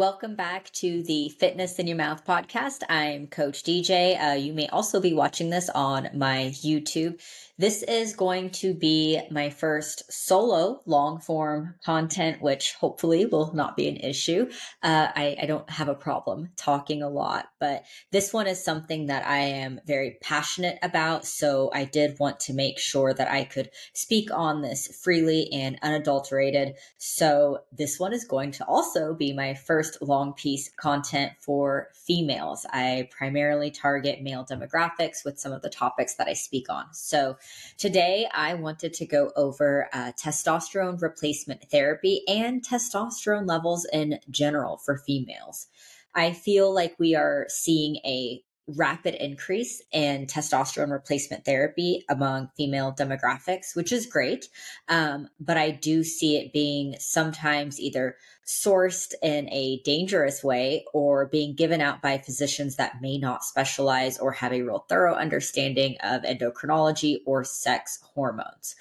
Welcome back to the Fitness in Your Mouth podcast. I'm Coach DJ. Uh, you may also be watching this on my YouTube. This is going to be my first solo long form content, which hopefully will not be an issue. Uh, I, I don't have a problem talking a lot, but this one is something that I am very passionate about. So I did want to make sure that I could speak on this freely and unadulterated. So this one is going to also be my first long piece content for females. I primarily target male demographics with some of the topics that I speak on. So Today, I wanted to go over uh, testosterone replacement therapy and testosterone levels in general for females. I feel like we are seeing a rapid increase in testosterone replacement therapy among female demographics, which is great. Um, but I do see it being sometimes either sourced in a dangerous way or being given out by physicians that may not specialize or have a real thorough understanding of endocrinology or sex hormones.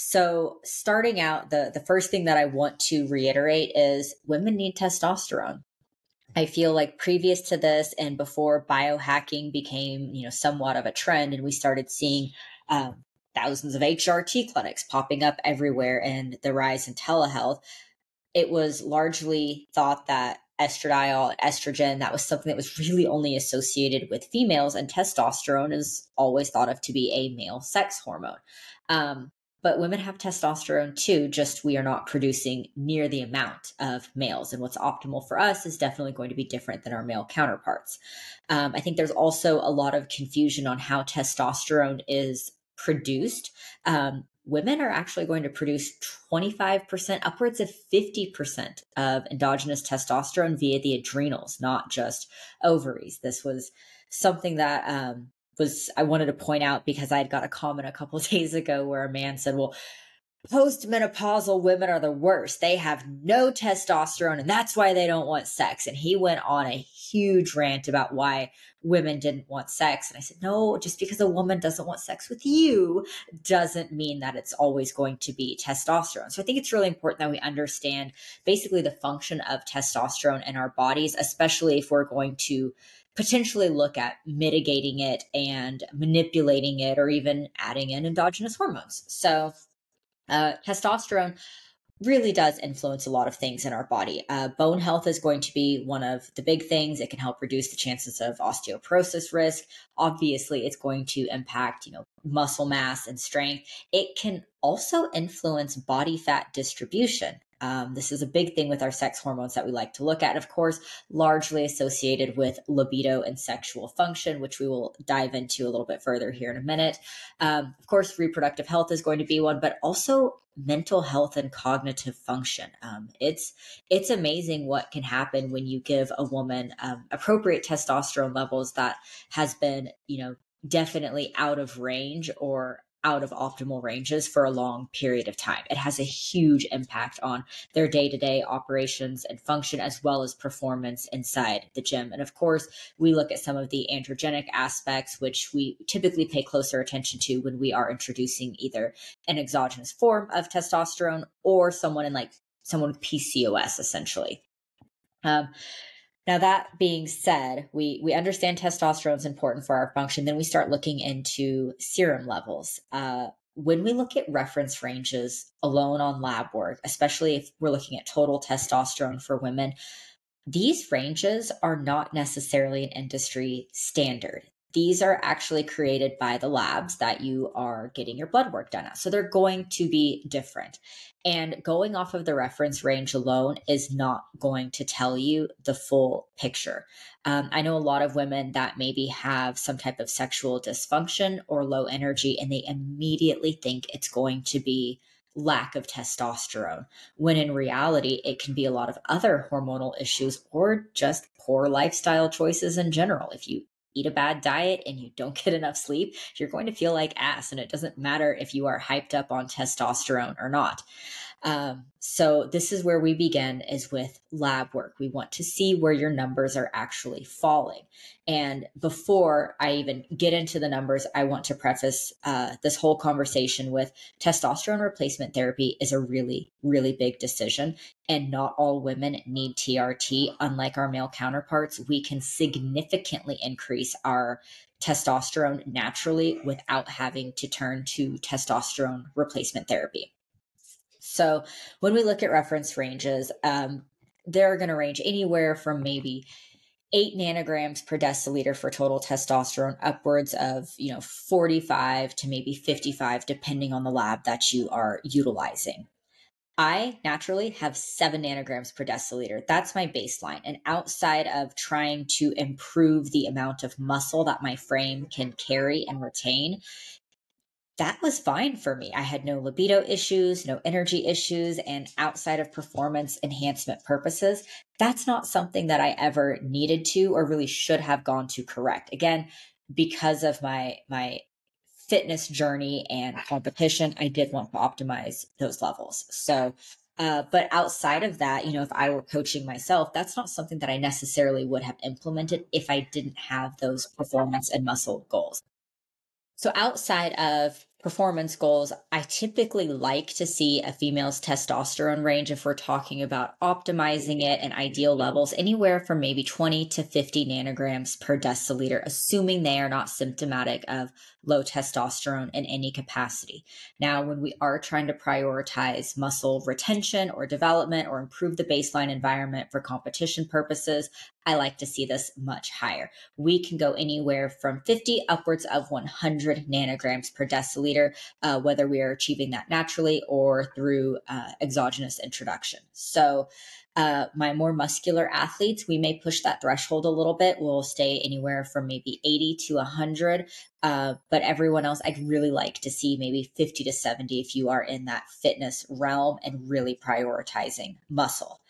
So, starting out, the, the first thing that I want to reiterate is women need testosterone. I feel like previous to this and before biohacking became, you know, somewhat of a trend and we started seeing um, thousands of HRT clinics popping up everywhere and the rise in telehealth, it was largely thought that estradiol and estrogen, that was something that was really only associated with females and testosterone is always thought of to be a male sex hormone. Um, but women have testosterone too, just we are not producing near the amount of males. And what's optimal for us is definitely going to be different than our male counterparts. Um, I think there's also a lot of confusion on how testosterone is produced. Um, women are actually going to produce 25%, upwards of 50% of endogenous testosterone via the adrenals, not just ovaries. This was something that um, was I wanted to point out because I had got a comment a couple days ago where a man said, "Well, postmenopausal women are the worst. They have no testosterone and that's why they don't want sex." And he went on a huge rant about why women didn't want sex. And I said, "No, just because a woman doesn't want sex with you doesn't mean that it's always going to be testosterone." So I think it's really important that we understand basically the function of testosterone in our bodies, especially if we're going to potentially look at mitigating it and manipulating it or even adding in endogenous hormones. So, uh, testosterone really does influence a lot of things in our body. Uh, bone health is going to be one of the big things. It can help reduce the chances of osteoporosis risk. Obviously, it's going to impact, you know, muscle mass and strength. It can also influence body fat distribution. Um, this is a big thing with our sex hormones that we like to look at. Of course, largely associated with libido and sexual function, which we will dive into a little bit further here in a minute. Um, of course, reproductive health is going to be one, but also mental health and cognitive function. Um, it's it's amazing what can happen when you give a woman um, appropriate testosterone levels that has been, you know, definitely out of range or out of optimal ranges for a long period of time. It has a huge impact on their day to day operations and function, as well as performance inside the gym. And of course, we look at some of the androgenic aspects, which we typically pay closer attention to when we are introducing either an exogenous form of testosterone or someone in like someone with PCOS, essentially. Um, now, that being said, we, we understand testosterone is important for our function. Then we start looking into serum levels. Uh, when we look at reference ranges alone on lab work, especially if we're looking at total testosterone for women, these ranges are not necessarily an industry standard these are actually created by the labs that you are getting your blood work done at. So they're going to be different. And going off of the reference range alone is not going to tell you the full picture. Um, I know a lot of women that maybe have some type of sexual dysfunction or low energy, and they immediately think it's going to be lack of testosterone, when in reality, it can be a lot of other hormonal issues or just poor lifestyle choices in general. If you eat a bad diet and you don't get enough sleep, you're going to feel like ass. And it doesn't matter if you are hyped up on testosterone or not. Um, so this is where we begin is with lab work. We want to see where your numbers are actually falling. And before I even get into the numbers, I want to preface uh, this whole conversation with testosterone replacement therapy is a really, really big decision. And not all women need TRT. Unlike our male counterparts, we can significantly increase our testosterone naturally without having to turn to testosterone replacement therapy. So when we look at reference ranges, um, they're going to range anywhere from maybe eight nanograms per deciliter for total testosterone, upwards of you know 45 to maybe 55, depending on the lab that you are utilizing. I naturally have seven nanograms per deciliter. That's my baseline. And outside of trying to improve the amount of muscle that my frame can carry and retain, that was fine for me. I had no libido issues, no energy issues, and outside of performance enhancement purposes, that's not something that I ever needed to or really should have gone to correct. Again, because of my my fitness journey and competition, I did want to optimize those levels. So uh, but outside of that, you know, if I were coaching myself, that's not something that I necessarily would have implemented if I didn't have those performance and muscle goals. So outside of performance goals, I typically like to see a female's testosterone range if we're talking about optimizing it and ideal levels anywhere from maybe 20 to 50 nanograms per deciliter, assuming they are not symptomatic of low testosterone in any capacity. Now, when we are trying to prioritize muscle retention or development or improve the baseline environment for competition purposes, I like to see this much higher. We can go anywhere from 50 upwards of 100 nanograms per deciliter, uh, whether we are achieving that naturally or through uh, exogenous introduction. So, uh, my more muscular athletes, we may push that threshold a little bit. We'll stay anywhere from maybe 80 to 100. Uh, but everyone else, I'd really like to see maybe 50 to 70 if you are in that fitness realm and really prioritizing muscle.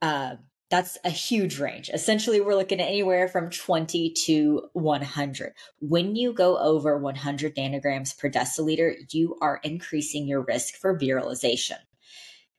Uh, that's a huge range. Essentially, we're looking at anywhere from 20 to 100. When you go over 100 nanograms per deciliter, you are increasing your risk for virilization.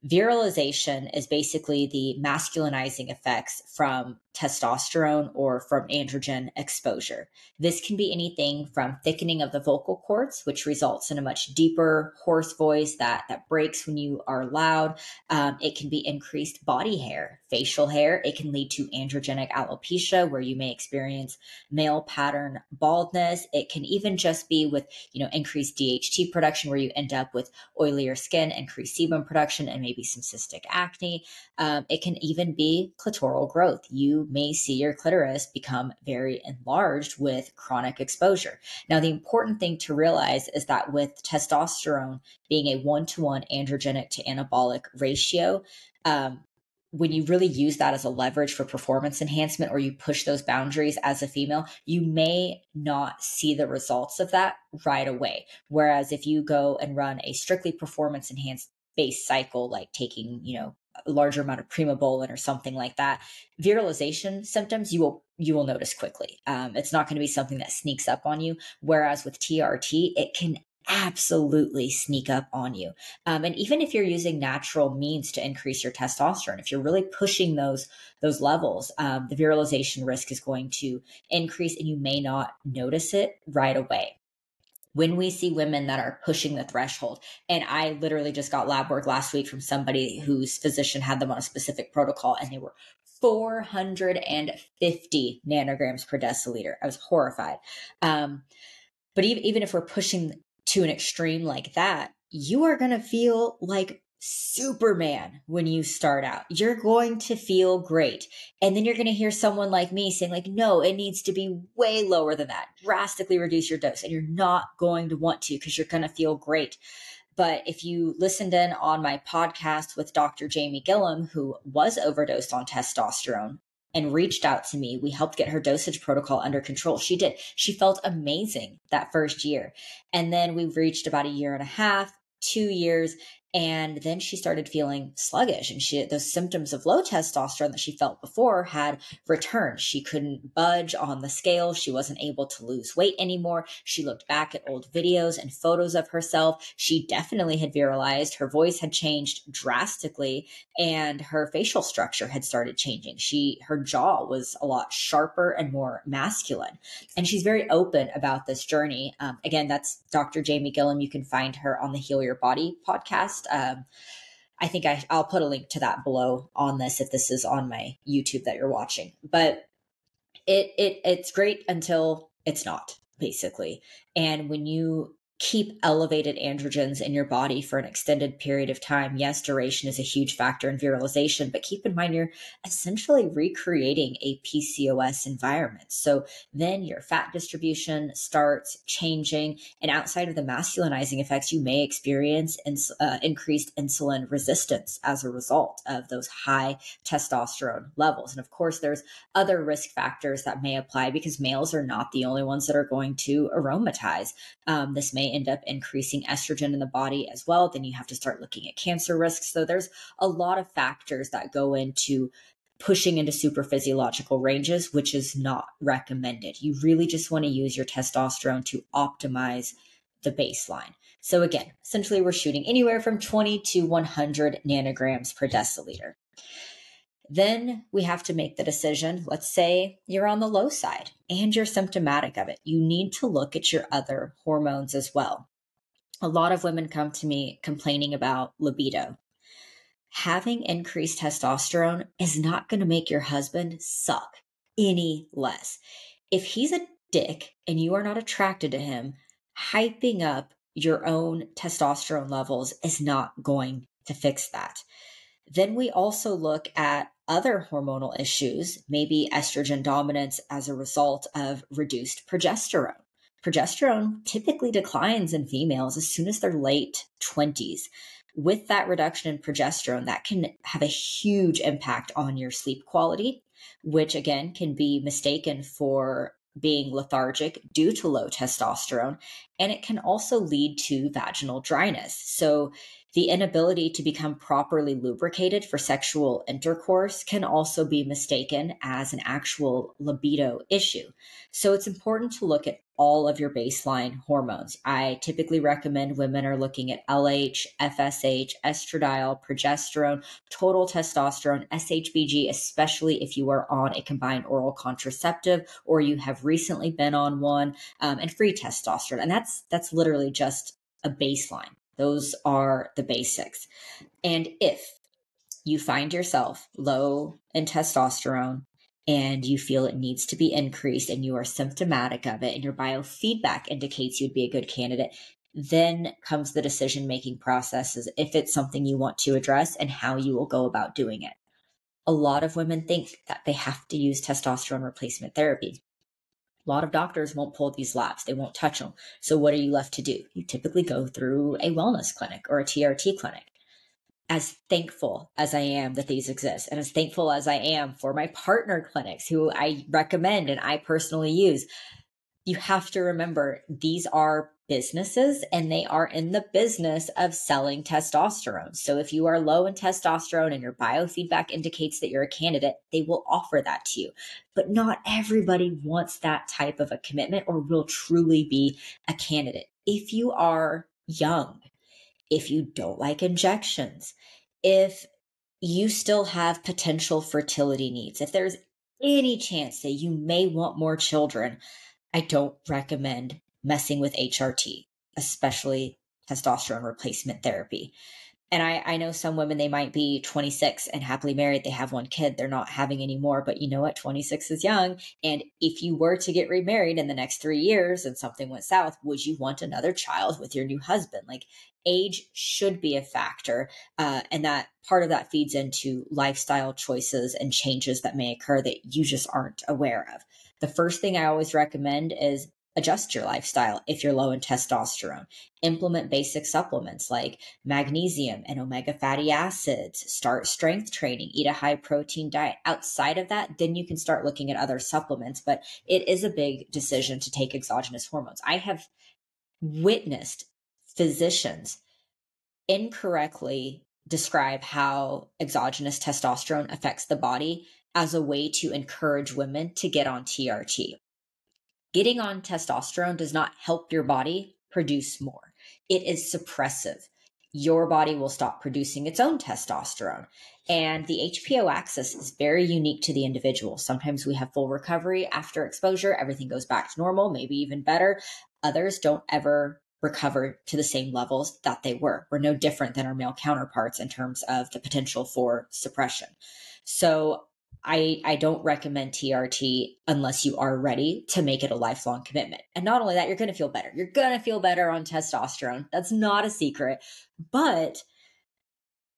Virilization is basically the masculinizing effects from testosterone or from androgen exposure. This can be anything from thickening of the vocal cords, which results in a much deeper, hoarse voice that, that breaks when you are loud. Um, it can be increased body hair, facial hair. It can lead to androgenic alopecia, where you may experience male pattern baldness. It can even just be with, you know, increased DHT production, where you end up with oilier skin, increased sebum production, and maybe some cystic acne. Um, it can even be clitoral growth. You may see your clitoris become very enlarged with chronic exposure. Now, the important thing to realize is that with testosterone being a one to one androgenic to anabolic ratio, um, when you really use that as a leverage for performance enhancement or you push those boundaries as a female, you may not see the results of that right away. Whereas if you go and run a strictly performance enhanced base cycle, like taking, you know, a larger amount of primobolan or something like that, virilization symptoms you will you will notice quickly. Um, it's not going to be something that sneaks up on you. Whereas with TRT, it can absolutely sneak up on you. Um, and even if you're using natural means to increase your testosterone, if you're really pushing those those levels, um, the virilization risk is going to increase, and you may not notice it right away when we see women that are pushing the threshold. And I literally just got lab work last week from somebody whose physician had them on a specific protocol and they were 450 nanograms per deciliter. I was horrified. Um, but even, even if we're pushing to an extreme like that, you are going to feel like Superman when you start out. You're going to feel great. And then you're going to hear someone like me saying, like, no, it needs to be way lower than that. Drastically reduce your dose. And you're not going to want to because you're going to feel great. But if you listened in on my podcast with Dr. Jamie Gilliam, who was overdosed on testosterone and reached out to me, we helped get her dosage protocol under control. She did. She felt amazing that first year. And then we reached about a year and a half, two years, And then she started feeling sluggish and she those symptoms of low testosterone that she felt before had returned. She couldn't budge on the scale. She wasn't able to lose weight anymore. She looked back at old videos and photos of herself. She definitely had virilized. Her voice had changed drastically and her facial structure had started changing. She her jaw was a lot sharper and more masculine. And she's very open about this journey. Um, again, that's Dr. Jamie Gilliam. You can find her on the Heal Your Body podcast. Um, I think I, I'll put a link to that below on this if this is on my YouTube that you're watching. But it it it's great until it's not basically. And when you keep elevated androgens in your body for an extended period of time, yes, duration is a huge factor in virilization, but keep in mind you're essentially recreating a PCOS environment. So then your fat distribution starts changing. And outside of the masculinizing effects, you may experience ins- uh, increased insulin resistance as a result of those high testosterone levels. And of course, there's other risk factors that may apply because males are not the only ones that are going to aromatize. Um, this may end up increasing estrogen in the body as well. Then you have to start looking at cancer risks. So there's a lot of factors that go into pushing into super physiological ranges, which is not recommended. You really just want to use your testosterone to optimize the baseline. So again, essentially we're shooting anywhere from 20 to 100 nanograms per deciliter. Then we have to make the decision. Let's say you're on the low side and you're symptomatic of it. You need to look at your other hormones as well. A lot of women come to me complaining about libido. Having increased testosterone is not going to make your husband suck any less. If he's a dick and you are not attracted to him, hyping up your own testosterone levels is not going to fix that. Then we also look at other hormonal issues, maybe estrogen dominance as a result of reduced progesterone. Progesterone typically declines in females as soon as they're late 20s. With that reduction in progesterone, that can have a huge impact on your sleep quality, which again can be mistaken for being lethargic due to low testosterone. And it can also lead to vaginal dryness. So the inability to become properly lubricated for sexual intercourse can also be mistaken as an actual libido issue. So it's important to look at all of your baseline hormones. I typically recommend women are looking at LH, FSH, estradiol, progesterone, total testosterone, SHBG, especially if you are on a combined oral contraceptive or you have recently been on one, um, and free testosterone. And that's that's literally just a baseline. Those are the basics. And if you find yourself low in testosterone and you feel it needs to be increased and you are symptomatic of it and your biofeedback indicates you'd be a good candidate, then comes the decision making processes if it's something you want to address and how you will go about doing it. A lot of women think that they have to use testosterone replacement therapy. A lot of doctors won't pull these labs, they won't touch them. So, what are you left to do? You typically go through a wellness clinic or a TRT clinic. As thankful as I am that these exist, and as thankful as I am for my partner clinics who I recommend and I personally use, you have to remember these are businesses and they are in the business of selling testosterone. So if you are low in testosterone and your biofeedback indicates that you're a candidate, they will offer that to you. But not everybody wants that type of a commitment or will truly be a candidate. If you are young, if you don't like injections, if you still have potential fertility needs, if there's any chance that you may want more children, I don't recommend messing with HRT, especially testosterone replacement therapy. And I, I know some women, they might be 26 and happily married. They have one kid. They're not having any more. But you know what? 26 is young. And if you were to get remarried in the next three years and something went south, would you want another child with your new husband? Like age should be a factor. Uh, and that part of that feeds into lifestyle choices and changes that may occur that you just aren't aware of. The first thing I always recommend is adjust your lifestyle if you're low in testosterone. Implement basic supplements like magnesium and omega fatty acids. Start strength training. Eat a high protein diet. Outside of that, then you can start looking at other supplements. But it is a big decision to take exogenous hormones. I have witnessed physicians incorrectly describe how exogenous testosterone affects the body as a way to encourage women to get on TRT. Getting on testosterone does not help your body produce more, it is suppressive. Your body will stop producing its own testosterone. And the HPO axis is very unique to the individual. Sometimes we have full recovery after exposure, everything goes back to normal, maybe even better. Others don't ever recover to the same levels that they were. We're no different than our male counterparts in terms of the potential for suppression. So I, I don't recommend TRT unless you are ready to make it a lifelong commitment. And not only that, you're going to feel better. You're going to feel better on testosterone. That's not a secret. But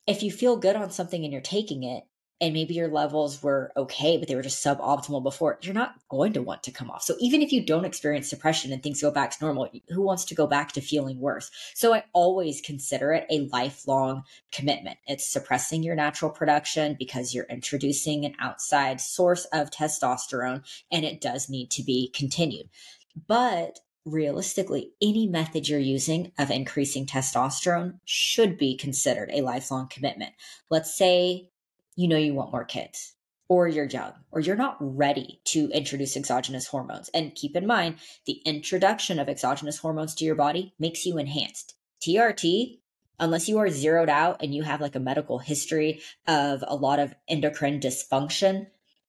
if you feel good on something and you're taking it, and maybe your levels were okay, but they were just suboptimal before, you're not going to want to come off. So even if you don't experience suppression and things go back to normal, who wants to go back to feeling worse? So I always consider it a lifelong commitment. It's suppressing your natural production because you're introducing an outside source of testosterone and it does need to be continued. But realistically, any method you're using of increasing testosterone should be considered a lifelong commitment. Let's say you know you want more kids or you're young or you're not ready to introduce exogenous hormones. And keep in mind, the introduction of exogenous hormones to your body makes you enhanced. TRT, unless you are zeroed out and you have like a medical history of a lot of endocrine dysfunction,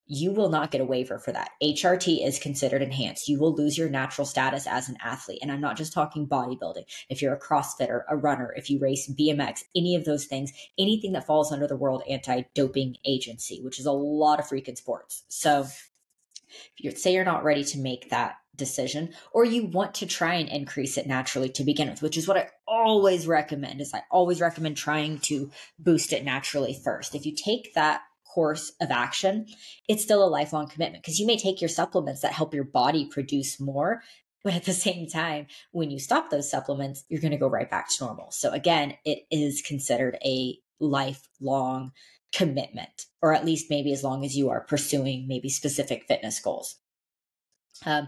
you will not get a waiver for that. HRT is considered enhanced. You will lose your natural status as an athlete. And I'm not just talking bodybuilding. If you're a CrossFitter, a runner, if you race BMX, any of those things, anything that falls under the World Anti Doping Agency, which is a lot of freaking sports. So if you say you're not ready to make that decision or you want to try and increase it naturally to begin with which is what i always recommend is i always recommend trying to boost it naturally first if you take that course of action, it's still a lifelong commitment because you may take your supplements that help your body produce more. But at the same time, when you stop those supplements, you're going to go right back to normal. So, again, it is considered a lifelong commitment, or at least maybe as long as you are pursuing maybe specific fitness goals. Um,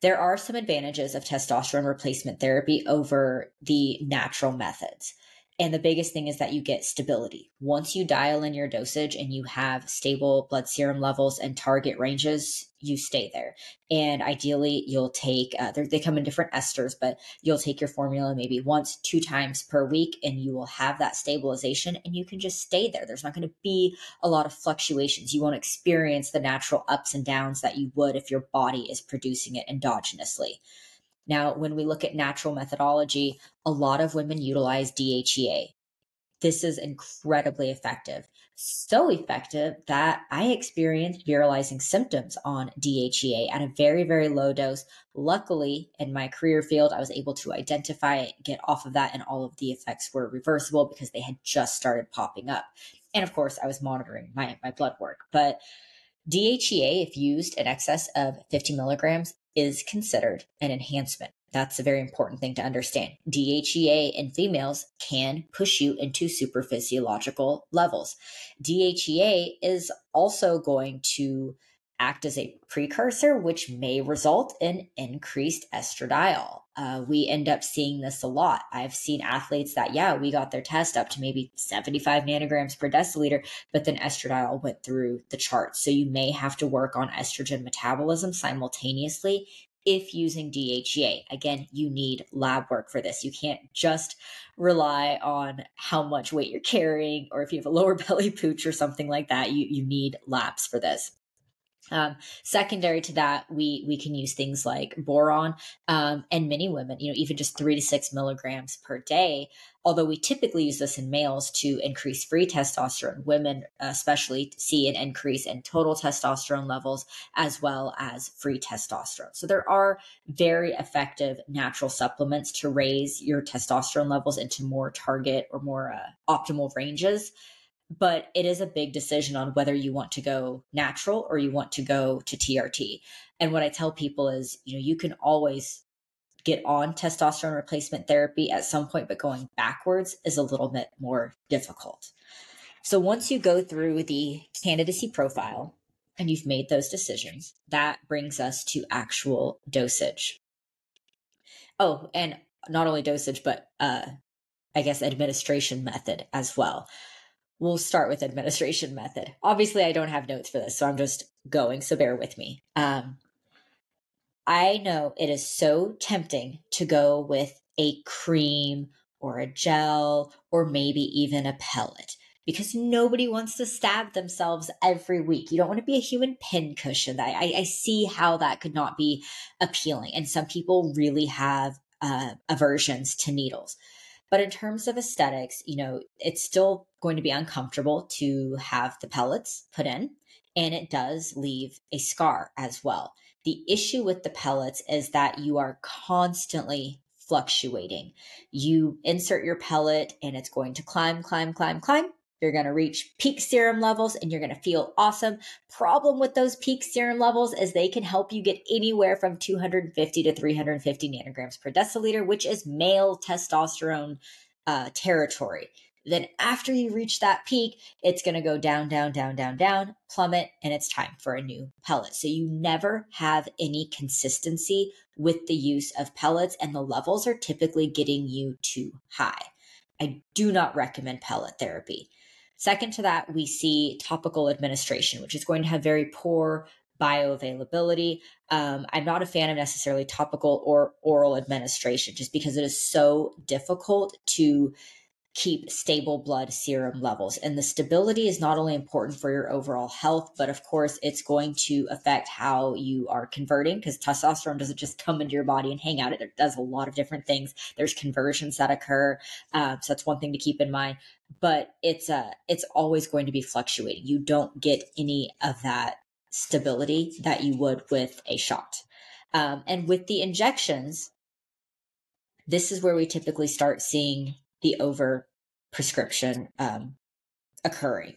there are some advantages of testosterone replacement therapy over the natural methods. And the biggest thing is that you get stability. Once you dial in your dosage and you have stable blood serum levels and target ranges, you stay there. And ideally, you'll take, uh, they come in different esters, but you'll take your formula maybe once, two times per week, and you will have that stabilization and you can just stay there. There's not going to be a lot of fluctuations. You won't experience the natural ups and downs that you would if your body is producing it endogenously. Now, when we look at natural methodology, a lot of women utilize DHEA. This is incredibly effective. So effective that I experienced virilizing symptoms on DHEA at a very, very low dose. Luckily, in my career field, I was able to identify it, get off of that, and all of the effects were reversible because they had just started popping up. And of course, I was monitoring my, my blood work. But DHEA, if used in excess of 50 milligrams, is considered an enhancement. That's a very important thing to understand. DHEA in females can push you into superphysiological levels. DHEA is also going to act as a precursor, which may result in increased estradiol. Uh, we end up seeing this a lot. I've seen athletes that, yeah, we got their test up to maybe 75 nanograms per deciliter, but then estradiol went through the charts. So you may have to work on estrogen metabolism simultaneously if using DHEA. Again, you need lab work for this. You can't just rely on how much weight you're carrying or if you have a lower belly pooch or something like that. You, you need labs for this. Um, secondary to that, we we can use things like boron, um, and many women, you know, even just three to six milligrams per day. Although we typically use this in males to increase free testosterone, women especially see an increase in total testosterone levels as well as free testosterone. So there are very effective natural supplements to raise your testosterone levels into more target or more uh, optimal ranges but it is a big decision on whether you want to go natural or you want to go to TRT. And what I tell people is, you know, you can always get on testosterone replacement therapy at some point, but going backwards is a little bit more difficult. So once you go through the candidacy profile and you've made those decisions, that brings us to actual dosage. Oh, and not only dosage, but uh, I guess, administration method as well. We'll start with administration method. Obviously, I don't have notes for this, so I'm just going, so bear with me. Um, I know it is so tempting to go with a cream or a gel or maybe even a pellet because nobody wants to stab themselves every week. You don't want to be a human pincushion. I, I, I see how that could not be appealing. And some people really have uh, aversions to needles. But in terms of aesthetics, you know, it's still going to be uncomfortable to have the pellets put in, and it does leave a scar as well. The issue with the pellets is that you are constantly fluctuating. You insert your pellet and it's going to climb, climb, climb, climb. You're going to reach peak serum levels and you're going to feel awesome. Problem with those peak serum levels is they can help you get anywhere from 250 to 350 nanograms per deciliter, which is male testosterone uh, territory. Then, after you reach that peak, it's going to go down, down, down, down, down, plummet, and it's time for a new pellet. So, you never have any consistency with the use of pellets, and the levels are typically getting you too high. I do not recommend pellet therapy. Second to that, we see topical administration, which is going to have very poor bioavailability. Um, I'm not a fan of necessarily topical or oral administration just because it is so difficult to keep stable blood serum levels. And the stability is not only important for your overall health, but of course, it's going to affect how you are converting because testosterone doesn't just come into your body and hang out. It does a lot of different things. There's conversions that occur. Um, so that's one thing to keep in mind. But it's uh, it's always going to be fluctuating. You don't get any of that stability that you would with a shot. Um, and with the injections, this is where we typically start seeing the over prescription um, occurring.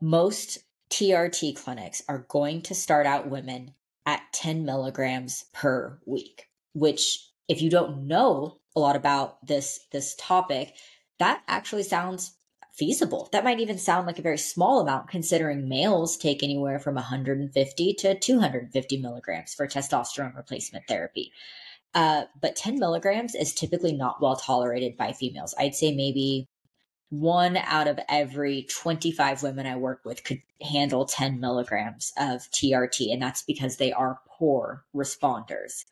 Most TRT clinics are going to start out women at 10 milligrams per week, which if you don't know a lot about this this topic, that actually sounds feasible. That might even sound like a very small amount considering males take anywhere from 150 to 250 milligrams for testosterone replacement therapy. Uh, but 10 milligrams is typically not well tolerated by females. I'd say maybe one out of every 25 women I work with could handle 10 milligrams of TRT, and that's because they are poor responders.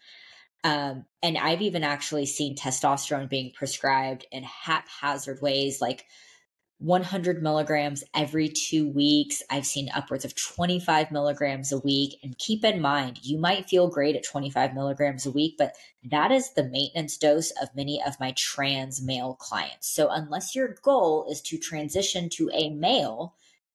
Um, and I've even actually seen testosterone being prescribed in haphazard ways, like 100 milligrams every two weeks. I've seen upwards of 25 milligrams a week. And keep in mind, you might feel great at 25 milligrams a week, but that is the maintenance dose of many of my trans male clients. So, unless your goal is to transition to a male,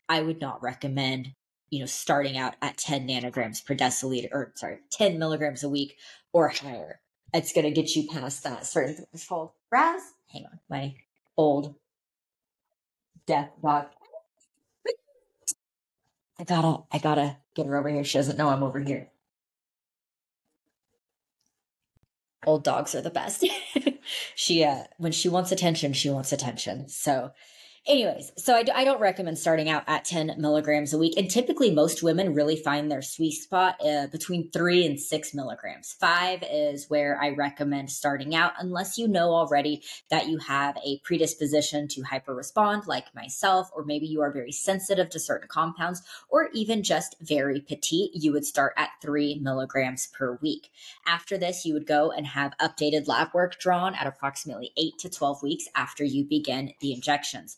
I would not recommend, you know, starting out at 10 nanograms per deciliter, or sorry, 10 milligrams a week or higher. It's going to get you past that certain threshold. Raz, hang on, my old death dog. I gotta, I gotta get her over here. She doesn't know I'm over here. Old dogs are the best. she, uh, when she wants attention, she wants attention. So Anyways, so I, don't recommend starting out at 10 milligrams a week. And typically, most women really find their sweet spot uh, between three and six milligrams. Five is where I recommend starting out, unless you know already that you have a predisposition to hyperrespond, like myself, or maybe you are very sensitive to certain compounds, or even just very petite. You would start at three milligrams per week. After this, you would go and have updated lab work drawn at approximately eight to 12 weeks after you begin the injections.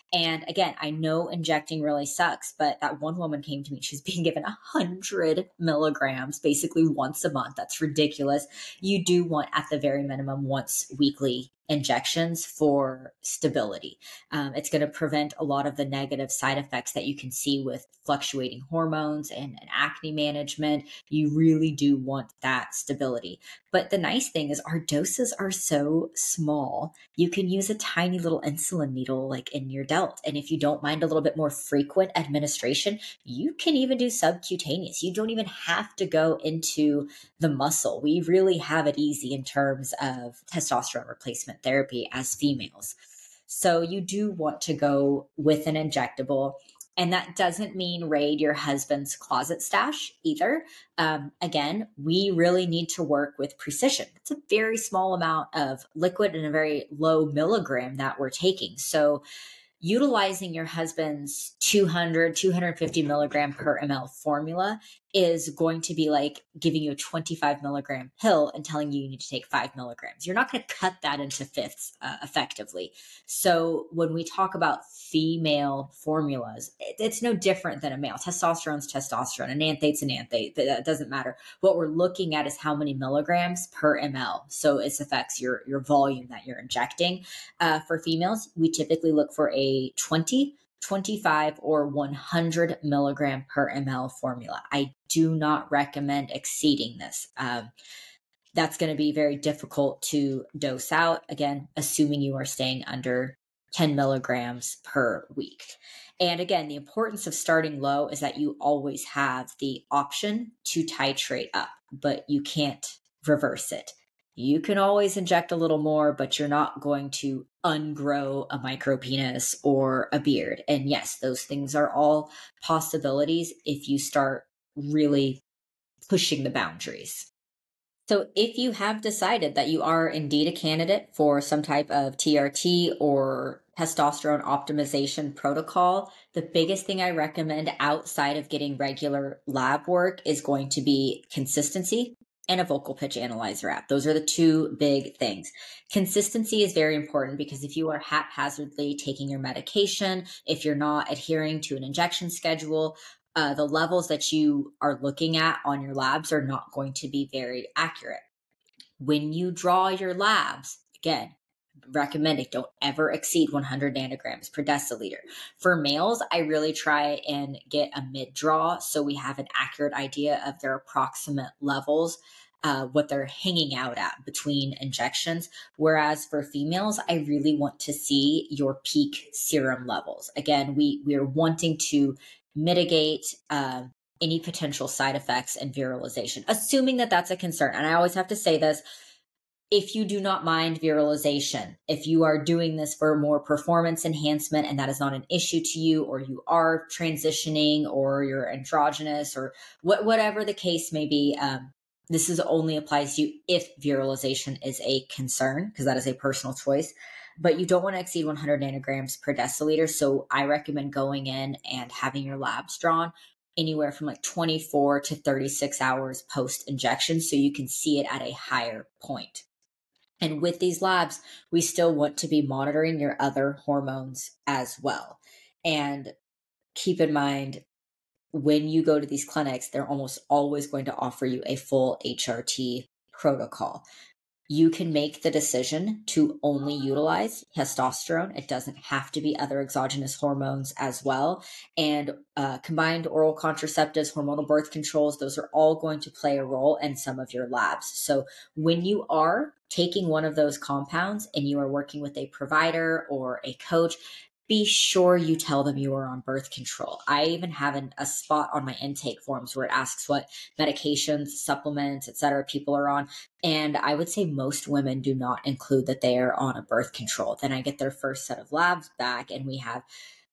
And again, I know injecting really sucks, but that one woman came to me. She's being given a hundred milligrams basically once a month. That's ridiculous. You do want at the very minimum once weekly injections for stability. Um, it's going to prevent a lot of the negative side effects that you can see with fluctuating hormones and, and, acne management. You really do want that stability. But the nice thing is, our doses are so small. You can use a tiny little insulin needle like in your delt. And if you don't mind a little bit more frequent administration, you can even do subcutaneous. You don't even have to go into the muscle. We really have it easy in terms of testosterone replacement therapy as females. So you do want to go with an injectable. And that doesn't mean raid your husband's closet stash either. Um, again, we really need to work with precision. It's a very small amount of liquid and a very low milligram that we're taking. So, utilizing your husband's 200 250 milligram per ml formula is going to be like giving you a 25 milligram pill and telling you you need to take five milligrams. You're not going to cut that into fifths uh, effectively. So when we talk about female formulas it, it's no different than a male. Testosterone's testosterone. An enanthate's an anthate that doesn't matter. What we're looking at is how many milligrams per ml. So it affects your your volume that you're injecting. Uh, for females we typically look for a 20, 25, or 100 milligram per ml formula. I do not recommend exceeding this. Um, that's going to be very difficult to dose out. Again, assuming you are staying under 10 milligrams per week. And again, the importance of starting low is that you always have the option to titrate up, but you can't reverse it you can always inject a little more, but you're not going to ungrow a micro penis or a beard. And yes, those things are all possibilities if you start really pushing the boundaries. So, if you have decided that you are indeed a candidate for some type of TRT or testosterone optimization protocol, the biggest thing I recommend outside of getting regular lab work is going to be consistency and a vocal pitch analyzer app. Those are the two big things. Consistency is very important because if you are haphazardly taking your medication, if you're not adhering to an injection schedule, uh, the levels that you are looking at on your labs are not going to be very accurate. When you draw your labs, again, recommending don't ever exceed 100 nanograms per deciliter. For males, I really try and get a mid draw so we have an accurate idea of their approximate levels. Uh, what they're hanging out at between injections. Whereas for females, I really want to see your peak serum levels. Again, we we're wanting to mitigate uh, any potential side effects and virilization, assuming that that's a concern. And I always have to say this if you do not mind virilization, if you are doing this for more performance enhancement and that is not an issue to you, or you are transitioning or you're androgynous or what, whatever the case may be, um, this is only applies to you if virilization is a concern because that is a personal choice. But you don't want to exceed 100 nanograms per deciliter. So I recommend going in and having your labs drawn anywhere from like 24 to 36 hours post injection so you can see it at a higher point. And with these labs, we still want to be monitoring your other hormones as well. And keep in mind, when you go to these clinics, they're almost always going to offer you a full HRT protocol you can make the decision to only utilize testosterone. It doesn't have to be other exogenous hormones as well. And uh, combined oral contraceptives, hormonal birth controls, those are all going to play a role in some of your labs. So when you are taking one of those compounds and you are working with a provider or a coach, be sure you tell them you are on birth control. I even have an, a spot on my intake forms where it asks what medications, supplements, etc. people are on. And I would say most women do not include that they are on a birth control. Then I get their first set of labs back and we have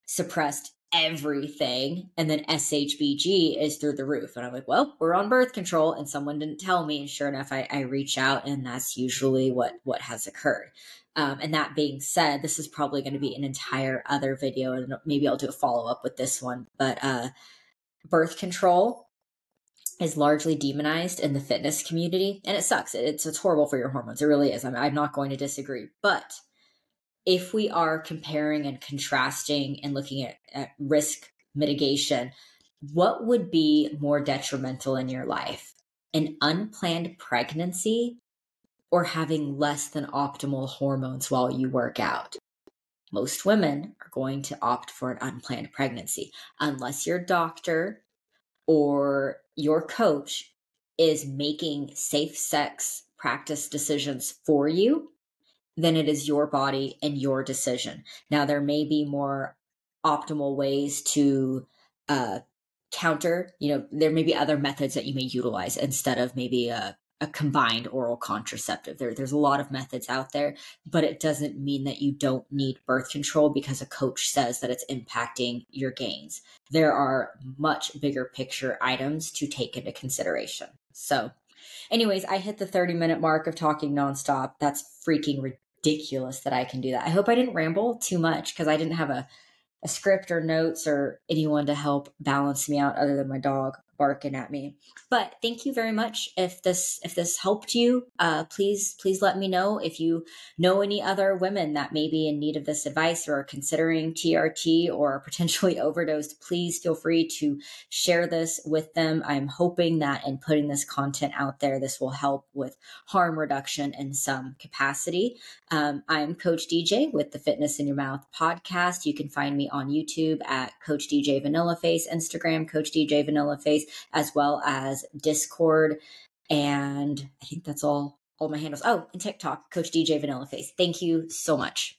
suppressed everything and then SHBG is through the roof. And I'm like, well, we're on birth control and someone didn't tell me. And sure enough, I, I reach out and that's usually what, what has occurred. Um, and that being said, this is probably going to be an entire other video, and maybe I'll do a follow up with this one. But uh, birth control is largely demonized in the fitness community, and it sucks. It's it's horrible for your hormones. It really is. I'm, I'm not going to disagree, but if we are comparing and contrasting and looking at, at risk mitigation, what would be more detrimental in your life? An unplanned pregnancy or having less than optimal hormones while you work out. Most women are going to opt for an unplanned pregnancy unless your doctor or your coach is making safe sex practice decisions for you, then it is your body and your decision. Now, there may be more optimal ways to uh, counter, you know, there may be other methods that you may utilize instead of maybe a a combined oral contraceptive. There, there's a lot of methods out there, but it doesn't mean that you don't need birth control because a coach says that it's impacting your gains. There are much bigger picture items to take into consideration. So, anyways, I hit the 30 minute mark of talking nonstop. That's freaking ridiculous that I can do that. I hope I didn't ramble too much because I didn't have a, a script or notes or anyone to help balance me out other than my dog barking at me. But thank you very much. If this if this helped you, uh, please please let me know if you know any other women that may be in need of this advice or are considering TRT or potentially overdosed. Please feel free to share this with them. I'm hoping that in putting this content out there, this will help with harm reduction in some capacity. Um, I'm Coach DJ with the Fitness in Your Mouth podcast. You can find me on YouTube at Coach DJ Vanilla Face, Instagram Coach DJ Vanilla Face as well as Discord. And I think that's all all my handles. Oh, and TikTok, Coach DJ Vanilla Face. Thank you so much.